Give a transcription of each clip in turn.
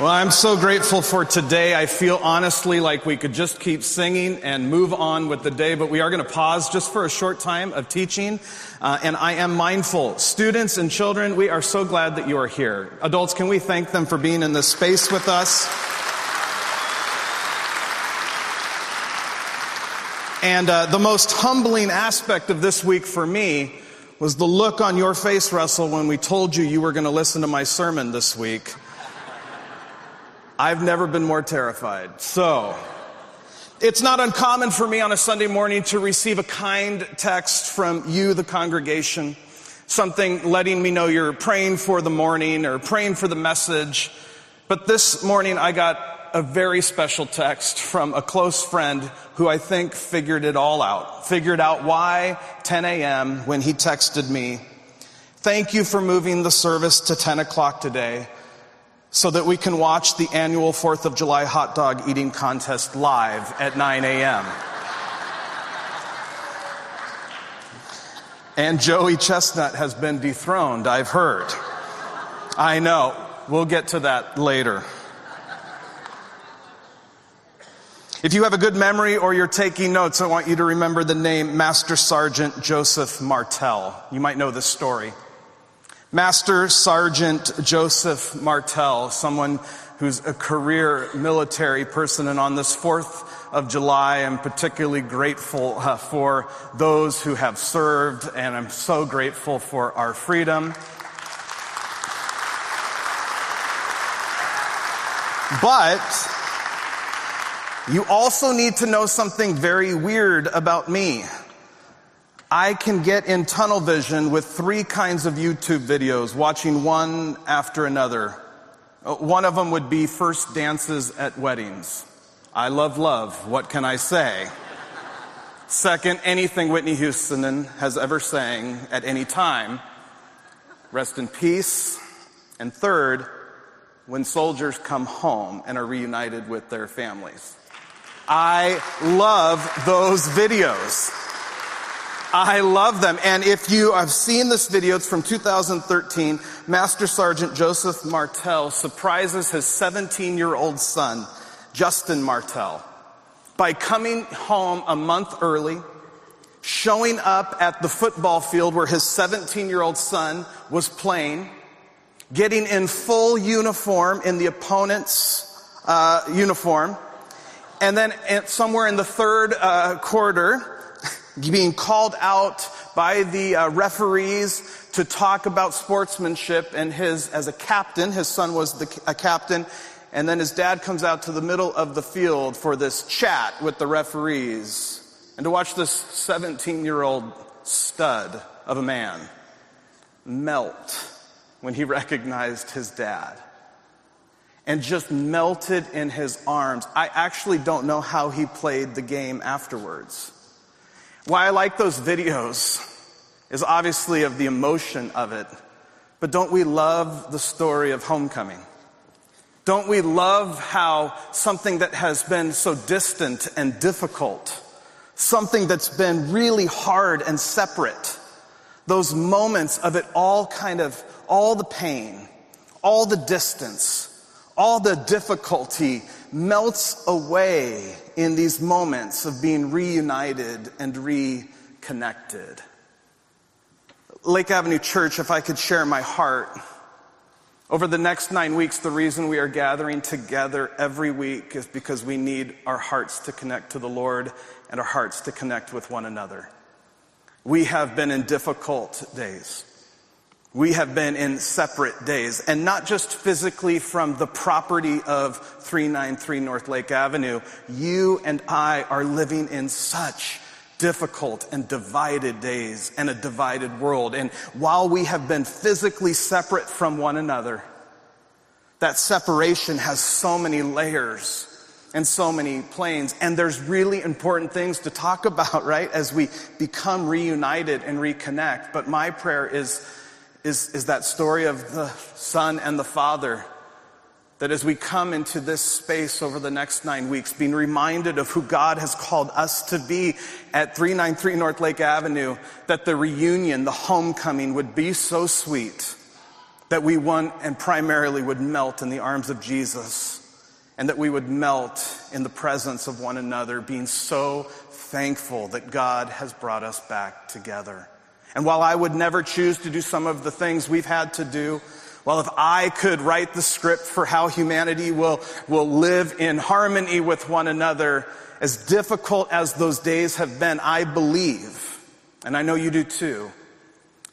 Well, I'm so grateful for today. I feel honestly like we could just keep singing and move on with the day, but we are going to pause just for a short time of teaching. Uh, and I am mindful. Students and children, we are so glad that you are here. Adults, can we thank them for being in this space with us? And uh, the most humbling aspect of this week for me was the look on your face, Russell, when we told you you were going to listen to my sermon this week. I've never been more terrified. So, it's not uncommon for me on a Sunday morning to receive a kind text from you, the congregation, something letting me know you're praying for the morning or praying for the message. But this morning I got a very special text from a close friend who I think figured it all out, figured out why 10 a.m. when he texted me, thank you for moving the service to 10 o'clock today so that we can watch the annual 4th of July hot dog eating contest live at 9 a.m. And Joey Chestnut has been dethroned, I've heard. I know. We'll get to that later. If you have a good memory or you're taking notes, I want you to remember the name Master Sergeant Joseph Martel. You might know this story. Master Sergeant Joseph Martel, someone who's a career military person, and on this 4th of July, I'm particularly grateful uh, for those who have served, and I'm so grateful for our freedom. But you also need to know something very weird about me. I can get in tunnel vision with three kinds of YouTube videos, watching one after another. Uh, one of them would be first dances at weddings. I love love. What can I say? Second, anything Whitney Houston has ever sang at any time. Rest in peace. And third, when soldiers come home and are reunited with their families. I love those videos. I love them. And if you have seen this video, it's from 2013. Master Sergeant Joseph Martel surprises his 17 year old son, Justin Martel, by coming home a month early, showing up at the football field where his 17 year old son was playing, getting in full uniform in the opponent's uh, uniform, and then somewhere in the third uh, quarter, being called out by the uh, referees to talk about sportsmanship and his, as a captain, his son was the, a captain, and then his dad comes out to the middle of the field for this chat with the referees and to watch this 17 year old stud of a man melt when he recognized his dad and just melted in his arms. I actually don't know how he played the game afterwards. Why I like those videos is obviously of the emotion of it, but don't we love the story of homecoming? Don't we love how something that has been so distant and difficult, something that's been really hard and separate, those moments of it all kind of, all the pain, all the distance, all the difficulty melts away in these moments of being reunited and reconnected. Lake Avenue Church, if I could share my heart, over the next nine weeks, the reason we are gathering together every week is because we need our hearts to connect to the Lord and our hearts to connect with one another. We have been in difficult days. We have been in separate days, and not just physically from the property of 393 North Lake Avenue. You and I are living in such difficult and divided days and a divided world. And while we have been physically separate from one another, that separation has so many layers and so many planes. And there's really important things to talk about, right? As we become reunited and reconnect. But my prayer is is, is that story of the Son and the Father. That as we come into this space over the next nine weeks, being reminded of who God has called us to be at 393 North Lake Avenue, that the reunion, the homecoming would be so sweet that we one and primarily would melt in the arms of Jesus and that we would melt in the presence of one another, being so thankful that God has brought us back together. And while I would never choose to do some of the things we've had to do, well, if I could write the script for how humanity will, will live in harmony with one another, as difficult as those days have been, I believe, and I know you do too,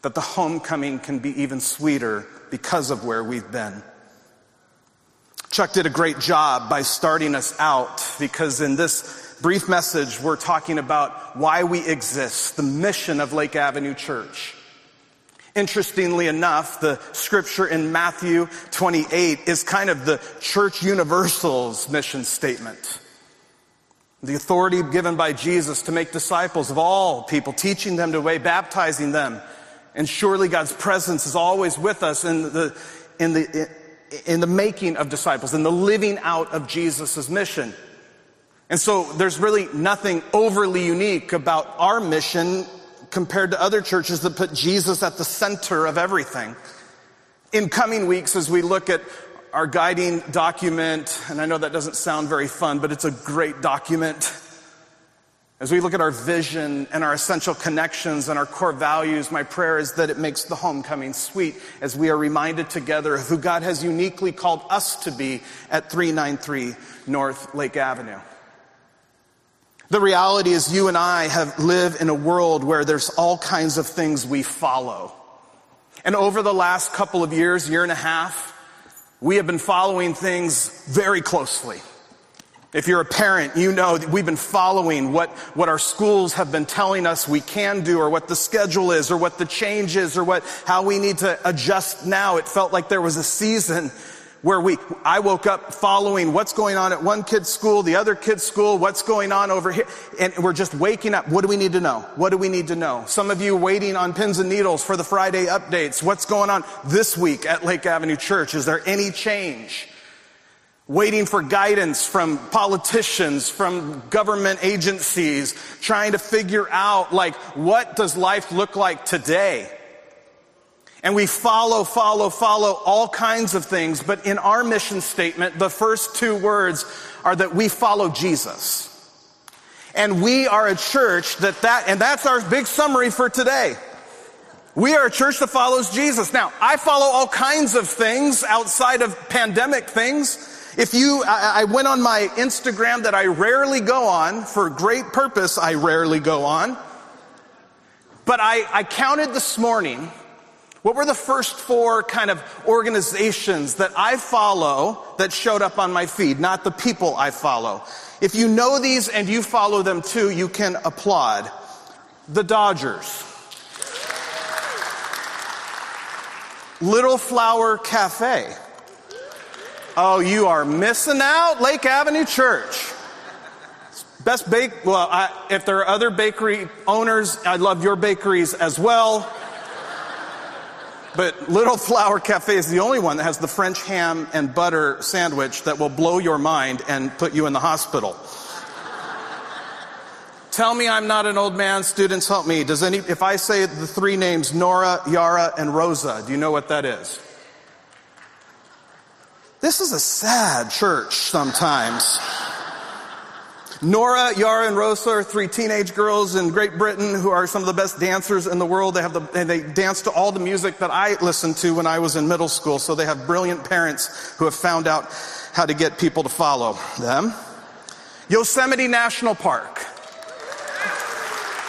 that the homecoming can be even sweeter because of where we've been. Chuck did a great job by starting us out because in this brief message, we're talking about why we exist, the mission of Lake Avenue Church. Interestingly enough, the scripture in Matthew 28 is kind of the church universal's mission statement. The authority given by Jesus to make disciples of all people, teaching them to obey, baptizing them. And surely God's presence is always with us in the, in the, in the making of disciples, in the living out of Jesus' mission. And so there's really nothing overly unique about our mission compared to other churches that put Jesus at the center of everything. In coming weeks, as we look at our guiding document, and I know that doesn't sound very fun, but it's a great document. As we look at our vision and our essential connections and our core values, my prayer is that it makes the homecoming sweet as we are reminded together of who God has uniquely called us to be at 393 North Lake Avenue. The reality is you and I have live in a world where there's all kinds of things we follow. And over the last couple of years, year and a half, we have been following things very closely. If you're a parent, you know that we've been following what, what our schools have been telling us we can do or what the schedule is or what the change is or what, how we need to adjust now. It felt like there was a season where we, I woke up following what's going on at one kid's school, the other kid's school, what's going on over here. And we're just waking up. What do we need to know? What do we need to know? Some of you waiting on pins and needles for the Friday updates. What's going on this week at Lake Avenue Church? Is there any change? Waiting for guidance from politicians, from government agencies, trying to figure out like, what does life look like today? And we follow, follow, follow all kinds of things. But in our mission statement, the first two words are that we follow Jesus. And we are a church that that, and that's our big summary for today. We are a church that follows Jesus. Now, I follow all kinds of things outside of pandemic things. If you, I, I went on my Instagram that I rarely go on for great purpose, I rarely go on. But I, I counted this morning what were the first four kind of organizations that I follow that showed up on my feed, not the people I follow? If you know these and you follow them too, you can applaud. The Dodgers. Little Flower Cafe. Oh, you are missing out, Lake Avenue Church. Best bake, well, I, if there are other bakery owners, I love your bakeries as well. But Little Flower Cafe is the only one that has the French ham and butter sandwich that will blow your mind and put you in the hospital. Tell me I'm not an old man. Students, help me. Does any, if I say the three names, Nora, Yara, and Rosa, do you know what that is? This is a sad church sometimes. Nora, Yara, and Rosa are three teenage girls in Great Britain who are some of the best dancers in the world. They have the, and they dance to all the music that I listened to when I was in middle school. So they have brilliant parents who have found out how to get people to follow them. Yosemite National Park.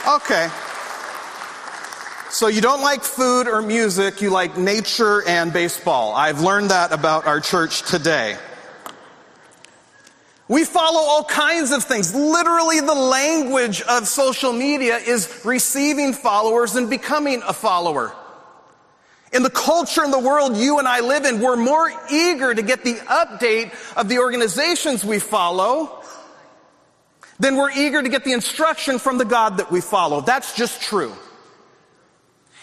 Okay. So you don't like food or music, you like nature and baseball. I've learned that about our church today. We follow all kinds of things. Literally, the language of social media is receiving followers and becoming a follower. In the culture and the world you and I live in, we're more eager to get the update of the organizations we follow than we're eager to get the instruction from the God that we follow. That's just true.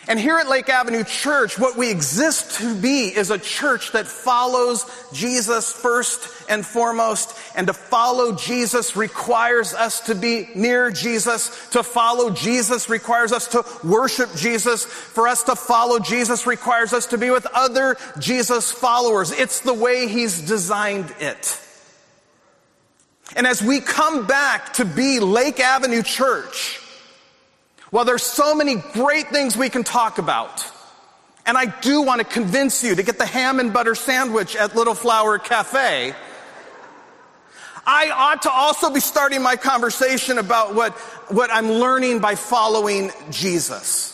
And here at Lake Avenue Church, what we exist to be is a church that follows Jesus first and foremost. And to follow Jesus requires us to be near Jesus. To follow Jesus requires us to worship Jesus. For us to follow Jesus requires us to be with other Jesus followers. It's the way He's designed it. And as we come back to be Lake Avenue Church, well, there's so many great things we can talk about. And I do want to convince you to get the ham and butter sandwich at Little Flower Cafe. I ought to also be starting my conversation about what, what I'm learning by following Jesus.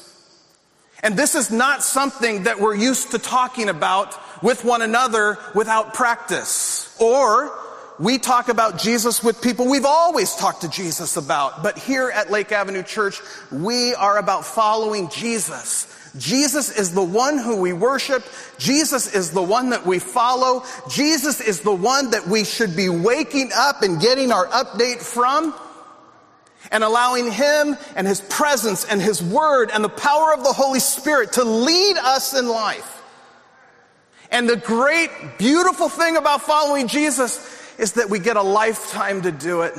And this is not something that we're used to talking about with one another without practice or we talk about Jesus with people we've always talked to Jesus about. But here at Lake Avenue Church, we are about following Jesus. Jesus is the one who we worship. Jesus is the one that we follow. Jesus is the one that we should be waking up and getting our update from and allowing Him and His presence and His Word and the power of the Holy Spirit to lead us in life. And the great, beautiful thing about following Jesus is that we get a lifetime to do it.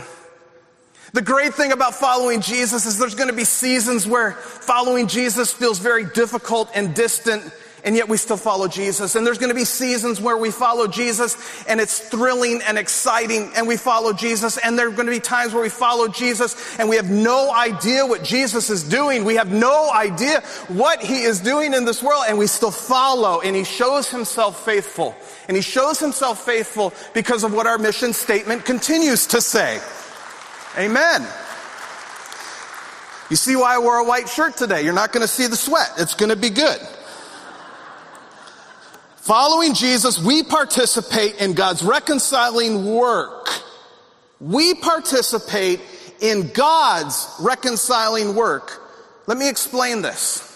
The great thing about following Jesus is there's going to be seasons where following Jesus feels very difficult and distant and yet we still follow Jesus. And there's going to be seasons where we follow Jesus and it's thrilling and exciting and we follow Jesus. And there are going to be times where we follow Jesus and we have no idea what Jesus is doing. We have no idea what he is doing in this world and we still follow and he shows himself faithful. And he shows himself faithful because of what our mission statement continues to say. Amen. You see why I wore a white shirt today? You're not going to see the sweat. It's going to be good. Following Jesus, we participate in God's reconciling work. We participate in God's reconciling work. Let me explain this.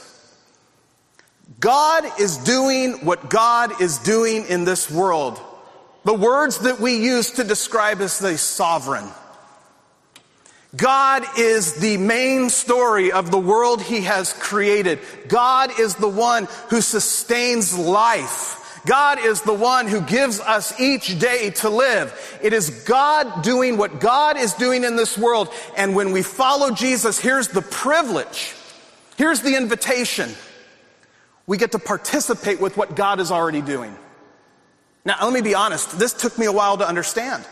God is doing what God is doing in this world. The words that we use to describe as the sovereign. God is the main story of the world he has created. God is the one who sustains life. God is the one who gives us each day to live. It is God doing what God is doing in this world. And when we follow Jesus, here's the privilege. Here's the invitation. We get to participate with what God is already doing. Now, let me be honest. This took me a while to understand.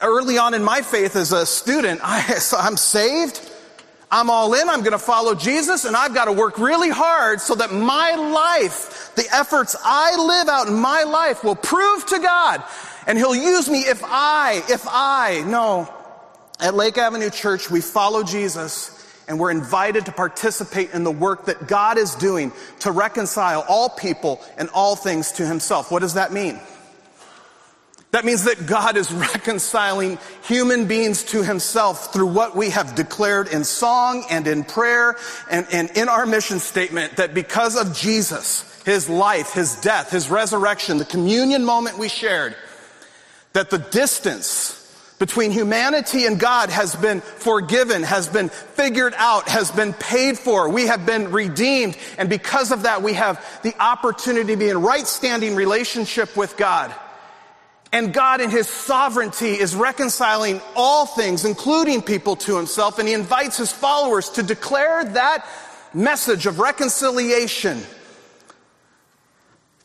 Early on in my faith as a student, I, so I'm saved. I'm all in. I'm going to follow Jesus and I've got to work really hard so that my life, the efforts I live out in my life will prove to God and he'll use me if I, if I, no. At Lake Avenue Church, we follow Jesus and we're invited to participate in the work that God is doing to reconcile all people and all things to himself. What does that mean? That means that God is reconciling human beings to himself through what we have declared in song and in prayer and, and in our mission statement that because of Jesus, his life, his death, his resurrection, the communion moment we shared, that the distance between humanity and God has been forgiven, has been figured out, has been paid for. We have been redeemed. And because of that, we have the opportunity to be in right standing relationship with God. And God in His sovereignty is reconciling all things, including people to Himself, and He invites His followers to declare that message of reconciliation.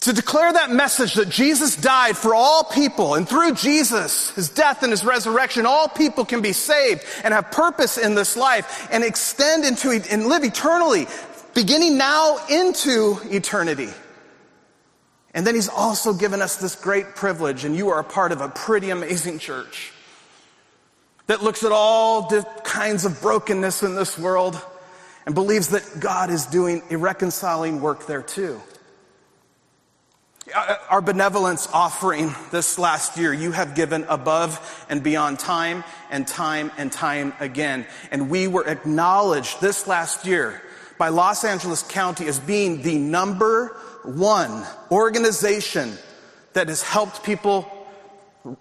To declare that message that Jesus died for all people, and through Jesus, His death and His resurrection, all people can be saved and have purpose in this life and extend into and live eternally, beginning now into eternity. And then he's also given us this great privilege, and you are a part of a pretty amazing church that looks at all kinds of brokenness in this world and believes that God is doing a reconciling work there too. Uh, our benevolence offering this last year, you have given above and beyond time and time and time again. And we were acknowledged this last year by Los Angeles County as being the number one organization that has helped people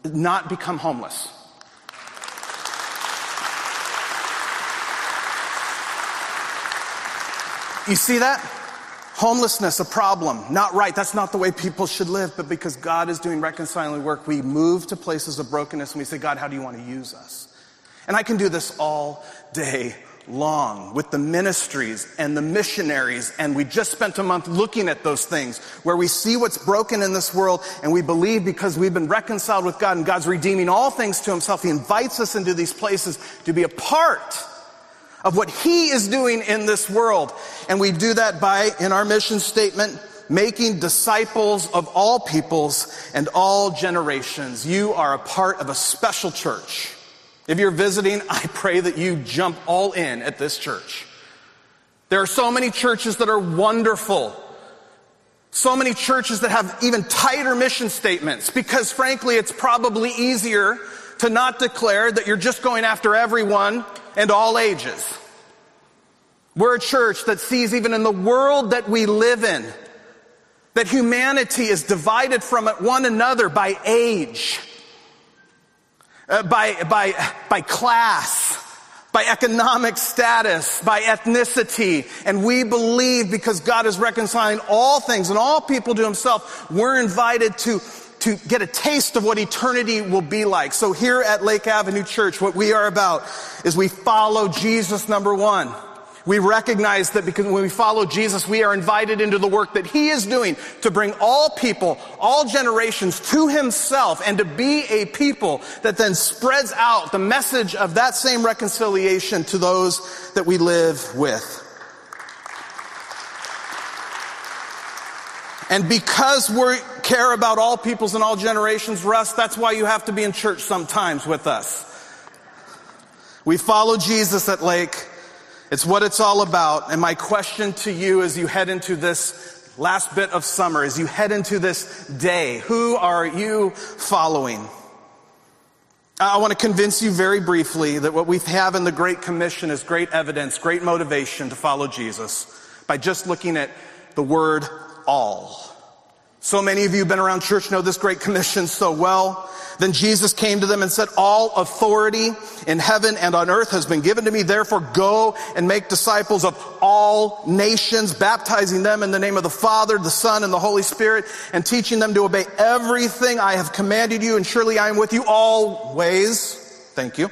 not become homeless. You see that? Homelessness, a problem. Not right. That's not the way people should live. But because God is doing reconciling work, we move to places of brokenness and we say, God, how do you want to use us? And I can do this all day long with the ministries and the missionaries. And we just spent a month looking at those things where we see what's broken in this world and we believe because we've been reconciled with God and God's redeeming all things to himself. He invites us into these places to be a part of what He is doing in this world. And we do that by, in our mission statement, making disciples of all peoples and all generations. You are a part of a special church. If you're visiting, I pray that you jump all in at this church. There are so many churches that are wonderful. So many churches that have even tighter mission statements because frankly, it's probably easier to not declare that you're just going after everyone and all ages. We're a church that sees even in the world that we live in, that humanity is divided from one another by age, uh, by, by, by class, by economic status, by ethnicity. And we believe because God is reconciling all things and all people to himself, we're invited to to get a taste of what eternity will be like. So here at Lake Avenue Church, what we are about is we follow Jesus number one. We recognize that because when we follow Jesus, we are invited into the work that He is doing to bring all people, all generations to Himself and to be a people that then spreads out the message of that same reconciliation to those that we live with. And because we care about all peoples and all generations, Russ, that's why you have to be in church sometimes with us. We follow Jesus at Lake. It's what it's all about. And my question to you as you head into this last bit of summer, as you head into this day, who are you following? I want to convince you very briefly that what we have in the Great Commission is great evidence, great motivation to follow Jesus by just looking at the word all. So many of you have been around church know this Great Commission so well. Then Jesus came to them and said, all authority in heaven and on earth has been given to me. Therefore go and make disciples of all nations, baptizing them in the name of the Father, the Son, and the Holy Spirit, and teaching them to obey everything I have commanded you. And surely I am with you always. Thank you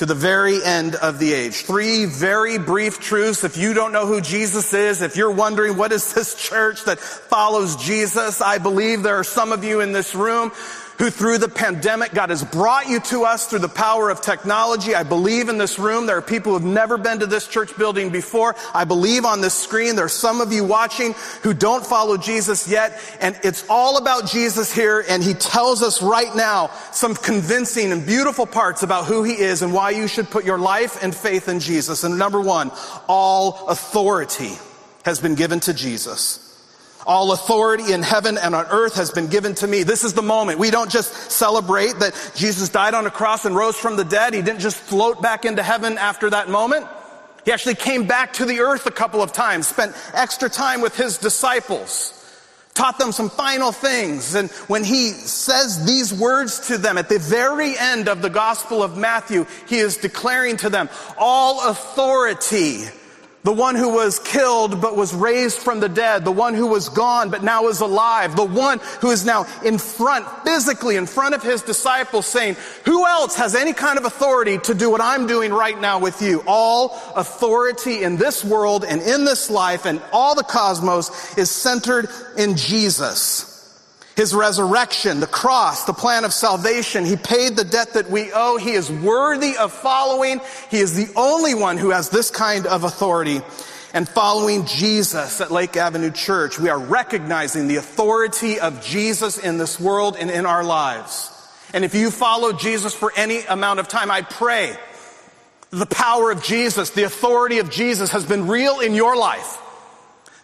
to the very end of the age. Three very brief truths. If you don't know who Jesus is, if you're wondering what is this church that follows Jesus, I believe there are some of you in this room who through the pandemic, God has brought you to us through the power of technology. I believe in this room, there are people who have never been to this church building before. I believe on this screen, there are some of you watching who don't follow Jesus yet. And it's all about Jesus here. And he tells us right now some convincing and beautiful parts about who he is and why you should put your life and faith in Jesus. And number one, all authority has been given to Jesus. All authority in heaven and on earth has been given to me. This is the moment. We don't just celebrate that Jesus died on a cross and rose from the dead. He didn't just float back into heaven after that moment. He actually came back to the earth a couple of times, spent extra time with his disciples, taught them some final things. And when he says these words to them at the very end of the Gospel of Matthew, he is declaring to them, all authority the one who was killed but was raised from the dead. The one who was gone but now is alive. The one who is now in front, physically in front of his disciples saying, who else has any kind of authority to do what I'm doing right now with you? All authority in this world and in this life and all the cosmos is centered in Jesus. His resurrection, the cross, the plan of salvation. He paid the debt that we owe. He is worthy of following. He is the only one who has this kind of authority. And following Jesus at Lake Avenue Church, we are recognizing the authority of Jesus in this world and in our lives. And if you follow Jesus for any amount of time, I pray the power of Jesus, the authority of Jesus has been real in your life.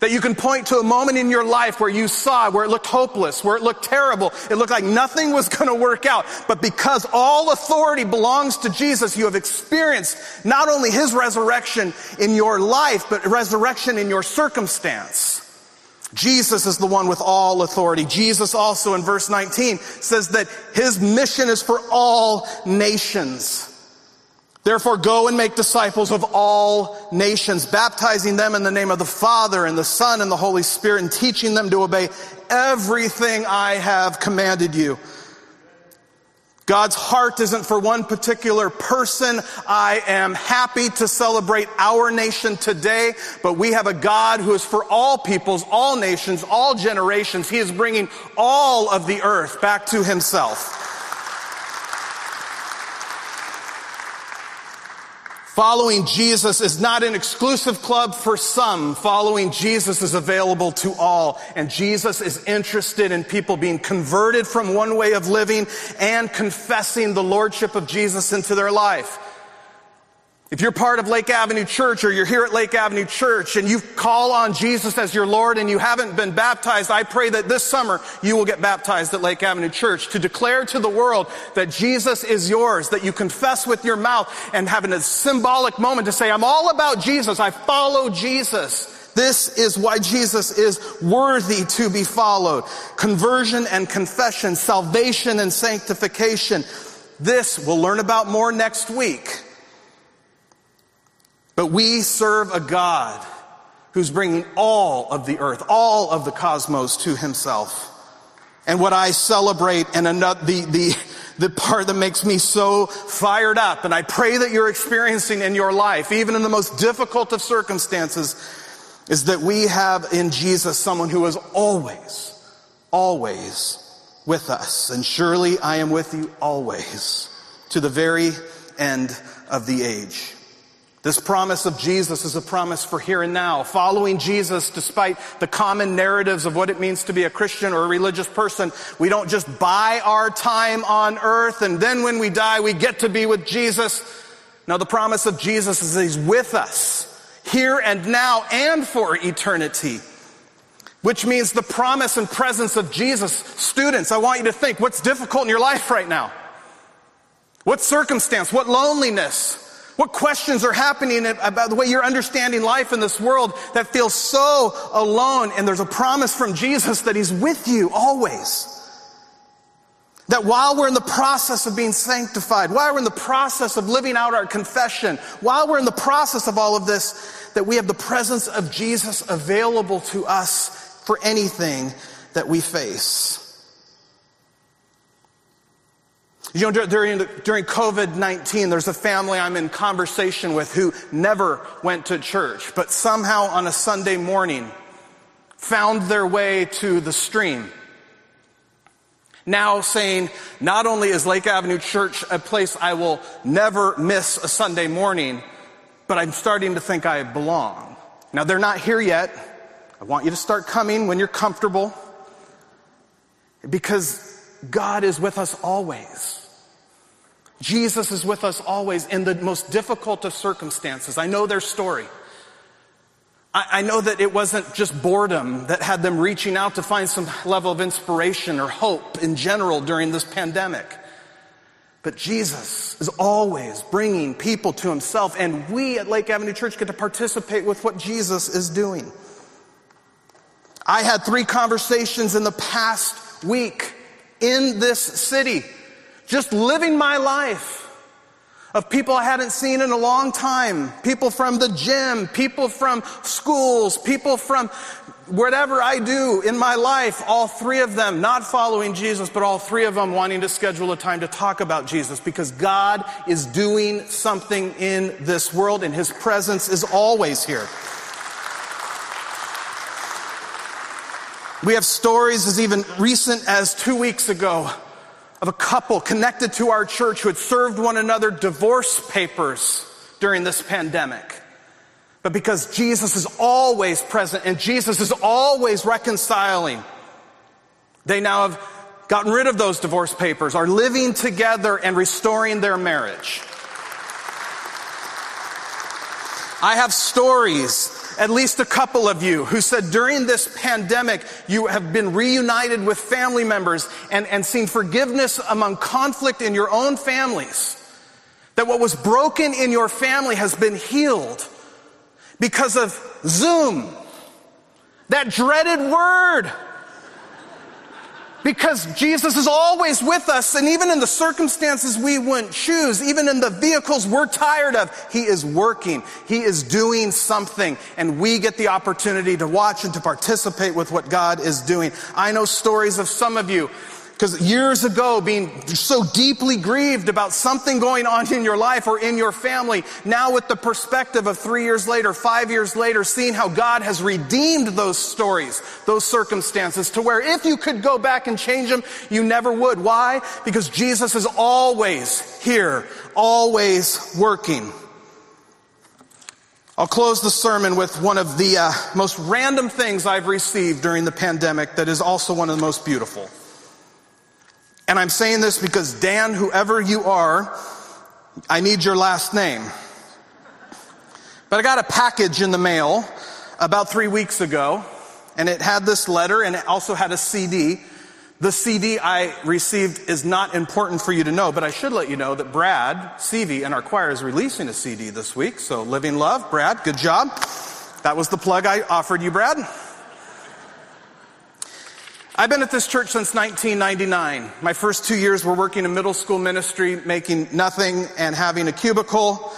That you can point to a moment in your life where you saw, where it looked hopeless, where it looked terrible, it looked like nothing was going to work out. But because all authority belongs to Jesus, you have experienced not only His resurrection in your life, but resurrection in your circumstance. Jesus is the one with all authority. Jesus also in verse 19 says that His mission is for all nations. Therefore, go and make disciples of all nations, baptizing them in the name of the Father and the Son and the Holy Spirit, and teaching them to obey everything I have commanded you. God's heart isn't for one particular person. I am happy to celebrate our nation today, but we have a God who is for all peoples, all nations, all generations. He is bringing all of the earth back to himself. Following Jesus is not an exclusive club for some. Following Jesus is available to all. And Jesus is interested in people being converted from one way of living and confessing the Lordship of Jesus into their life. If you're part of Lake Avenue Church or you're here at Lake Avenue Church and you call on Jesus as your Lord and you haven't been baptized, I pray that this summer you will get baptized at Lake Avenue Church to declare to the world that Jesus is yours, that you confess with your mouth and having a symbolic moment to say, I'm all about Jesus. I follow Jesus. This is why Jesus is worthy to be followed. Conversion and confession, salvation and sanctification. This we'll learn about more next week. But we serve a God who's bringing all of the earth, all of the cosmos to himself. And what I celebrate and another, the, the, the part that makes me so fired up, and I pray that you're experiencing in your life, even in the most difficult of circumstances, is that we have in Jesus someone who is always, always with us. And surely I am with you always to the very end of the age. This promise of Jesus is a promise for here and now. Following Jesus, despite the common narratives of what it means to be a Christian or a religious person, we don't just buy our time on earth and then when we die, we get to be with Jesus. Now, the promise of Jesus is He's with us here and now and for eternity. Which means the promise and presence of Jesus. Students, I want you to think what's difficult in your life right now? What circumstance? What loneliness? What questions are happening about the way you're understanding life in this world that feels so alone? And there's a promise from Jesus that He's with you always. That while we're in the process of being sanctified, while we're in the process of living out our confession, while we're in the process of all of this, that we have the presence of Jesus available to us for anything that we face. You know, during, during COVID 19, there's a family I'm in conversation with who never went to church, but somehow on a Sunday morning found their way to the stream. Now saying, not only is Lake Avenue Church a place I will never miss a Sunday morning, but I'm starting to think I belong. Now they're not here yet. I want you to start coming when you're comfortable because God is with us always. Jesus is with us always in the most difficult of circumstances. I know their story. I, know that it wasn't just boredom that had them reaching out to find some level of inspiration or hope in general during this pandemic. But Jesus is always bringing people to himself, and we at Lake Avenue Church get to participate with what Jesus is doing. I had three conversations in the past week in this city just living my life of people I hadn't seen in a long time, people from the gym, people from schools, people from whatever I do in my life, all three of them not following Jesus, but all three of them wanting to schedule a time to talk about Jesus because God is doing something in this world and His presence is always here. We have stories as even recent as two weeks ago of a couple connected to our church who had served one another divorce papers during this pandemic. But because Jesus is always present and Jesus is always reconciling, they now have gotten rid of those divorce papers, are living together and restoring their marriage. I have stories at least a couple of you who said during this pandemic, you have been reunited with family members and, and seen forgiveness among conflict in your own families. That what was broken in your family has been healed because of Zoom. That dreaded word. Because Jesus is always with us, and even in the circumstances we wouldn't choose, even in the vehicles we're tired of, He is working. He is doing something, and we get the opportunity to watch and to participate with what God is doing. I know stories of some of you because years ago, being so deeply grieved about something going on in your life or in your family, now with the perspective of three years later, five years later, seeing how God has redeemed those stories, those circumstances to where if you could go back and change them, you never would. Why? Because Jesus is always here, always working. I'll close the sermon with one of the uh, most random things I've received during the pandemic that is also one of the most beautiful. And I'm saying this because Dan, whoever you are, I need your last name. But I got a package in the mail about three weeks ago, and it had this letter and it also had a CD. The CD I received is not important for you to know, but I should let you know that Brad Seavey and our choir is releasing a CD this week. So Living Love, Brad, good job. That was the plug I offered you, Brad. I've been at this church since 1999. My first two years were working in middle school ministry, making nothing and having a cubicle.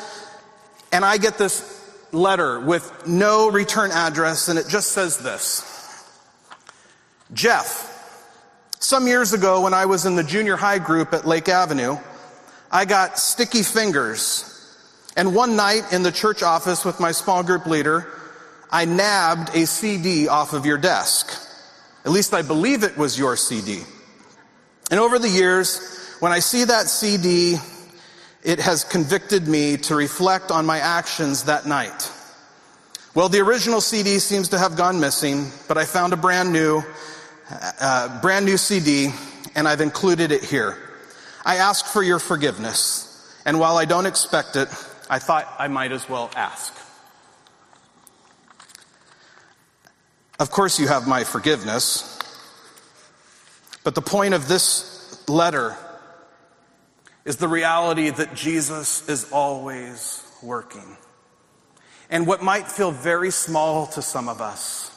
And I get this letter with no return address, and it just says this Jeff, some years ago when I was in the junior high group at Lake Avenue, I got sticky fingers. And one night in the church office with my small group leader, I nabbed a CD off of your desk. At least I believe it was your CD. And over the years, when I see that CD, it has convicted me to reflect on my actions that night. Well, the original CD seems to have gone missing, but I found a brand new, uh, brand new CD, and I've included it here. I ask for your forgiveness, and while I don't expect it, I thought I might as well ask. Of course, you have my forgiveness. But the point of this letter is the reality that Jesus is always working. And what might feel very small to some of us,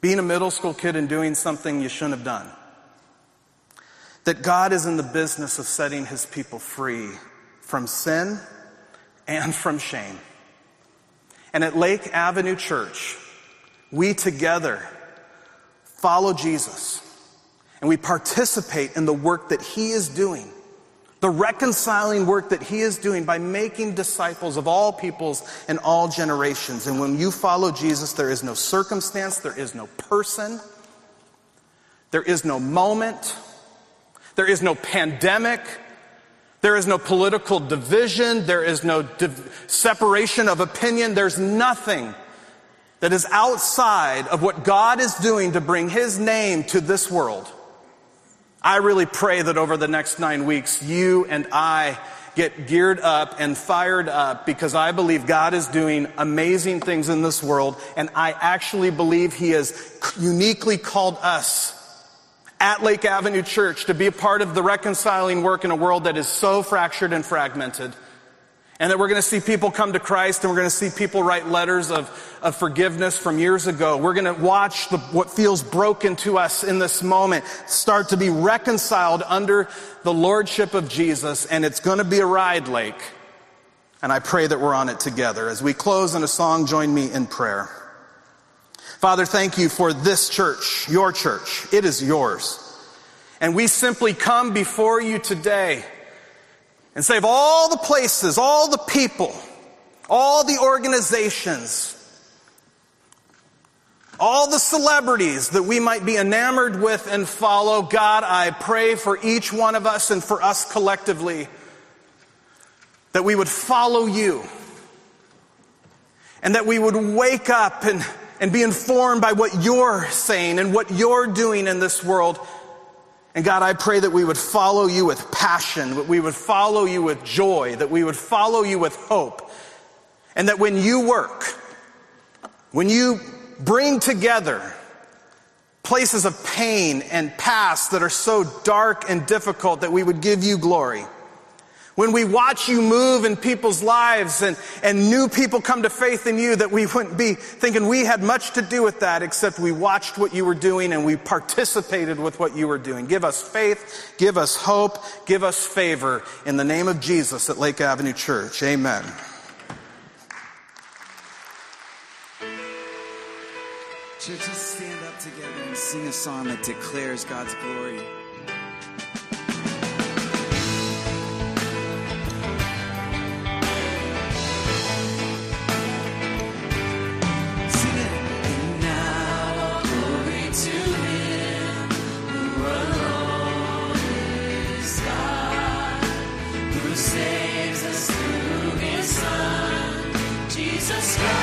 being a middle school kid and doing something you shouldn't have done, that God is in the business of setting his people free from sin and from shame. And at Lake Avenue Church, we together follow Jesus and we participate in the work that he is doing, the reconciling work that he is doing by making disciples of all peoples and all generations. And when you follow Jesus, there is no circumstance, there is no person, there is no moment, there is no pandemic. There is no political division. There is no div- separation of opinion. There's nothing that is outside of what God is doing to bring His name to this world. I really pray that over the next nine weeks, you and I get geared up and fired up because I believe God is doing amazing things in this world. And I actually believe He has uniquely called us at Lake Avenue Church to be a part of the reconciling work in a world that is so fractured and fragmented. And that we're going to see people come to Christ and we're going to see people write letters of, of forgiveness from years ago. We're going to watch the, what feels broken to us in this moment start to be reconciled under the lordship of Jesus. And it's going to be a ride, Lake. And I pray that we're on it together. As we close in a song, join me in prayer. Father, thank you for this church, your church. It is yours. And we simply come before you today and save all the places, all the people, all the organizations, all the celebrities that we might be enamored with and follow, God, I pray for each one of us and for us collectively that we would follow you and that we would wake up and, and be informed by what you're saying and what you're doing in this world and God, I pray that we would follow you with passion, that we would follow you with joy, that we would follow you with hope. And that when you work, when you bring together places of pain and past that are so dark and difficult that we would give you glory. When we watch you move in people's lives and, and new people come to faith in you, that we wouldn't be thinking we had much to do with that, except we watched what you were doing and we participated with what you were doing. Give us faith, give us hope, give us favor in the name of Jesus at Lake Avenue Church. Amen. Church, stand up together and sing a song that declares God's glory. Jesus. Christ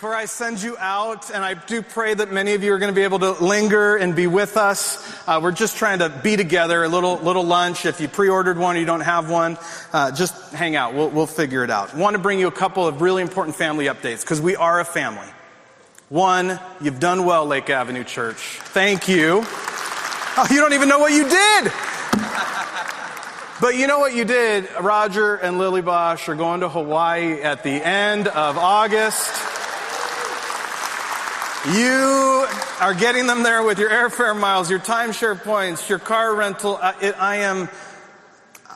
Before I send you out, and I do pray that many of you are going to be able to linger and be with us. Uh, we're just trying to be together, a little little lunch. If you pre-ordered one or you don't have one, uh, just hang out. We'll, we'll figure it out. want to bring you a couple of really important family updates because we are a family. One, you've done well, Lake Avenue Church. Thank you. Oh, you don't even know what you did. But you know what you did? Roger and Lily Bosch are going to Hawaii at the end of August. You are getting them there with your airfare miles, your timeshare points, your car rental. Uh, it, I am,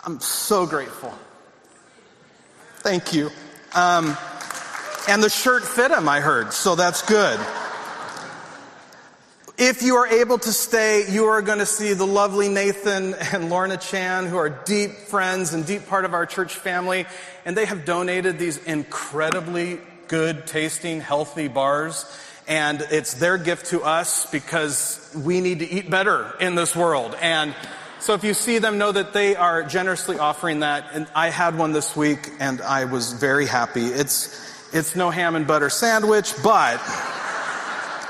I'm so grateful. Thank you. Um, and the shirt fit him, I heard, so that's good. If you are able to stay, you are going to see the lovely Nathan and Lorna Chan, who are deep friends and deep part of our church family. And they have donated these incredibly good tasting, healthy bars. And it's their gift to us because we need to eat better in this world. And so if you see them, know that they are generously offering that. And I had one this week and I was very happy. It's, it's no ham and butter sandwich, but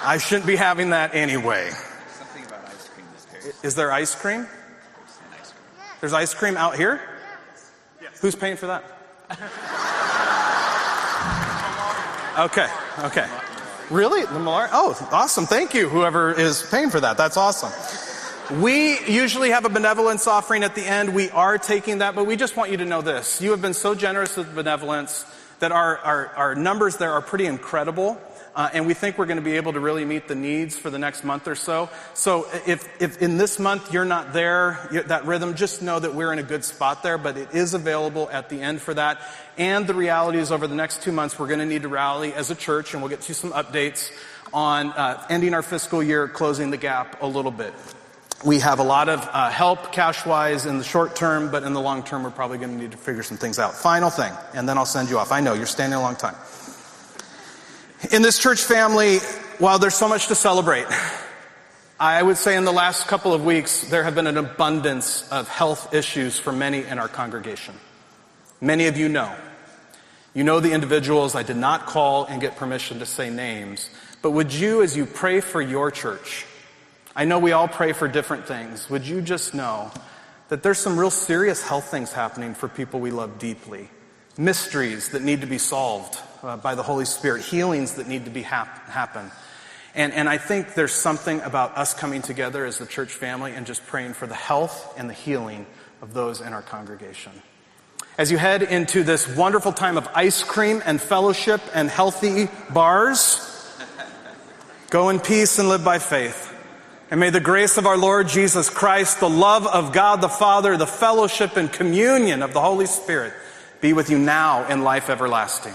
I shouldn't be having that anyway. Something about ice cream Is there ice cream? There's ice cream out here? Yes. Who's paying for that? okay, okay. Really? The Malar? Oh, awesome. Thank you, whoever is paying for that. That's awesome. We usually have a benevolence offering at the end. We are taking that, but we just want you to know this. You have been so generous with benevolence that our, our, our numbers there are pretty incredible. Uh, and we think we're going to be able to really meet the needs for the next month or so. So if, if in this month you're not there, that rhythm, just know that we're in a good spot there, but it is available at the end for that. And the reality is over the next two months, we're going to need to rally as a church, and we'll get you some updates on uh, ending our fiscal year, closing the gap a little bit. We have a lot of uh, help cash wise in the short term, but in the long term, we're probably going to need to figure some things out. Final thing, and then I'll send you off. I know you're standing a long time. In this church family, while there's so much to celebrate, I would say in the last couple of weeks, there have been an abundance of health issues for many in our congregation. Many of you know. You know the individuals. I did not call and get permission to say names. But would you, as you pray for your church, I know we all pray for different things. Would you just know that there's some real serious health things happening for people we love deeply? Mysteries that need to be solved uh, by the Holy Spirit, healings that need to be hap- happen. And, and I think there's something about us coming together as the church family and just praying for the health and the healing of those in our congregation. As you head into this wonderful time of ice cream and fellowship and healthy bars, go in peace and live by faith. And may the grace of our Lord Jesus Christ, the love of God the Father, the fellowship and communion of the Holy Spirit be with you now in life everlasting.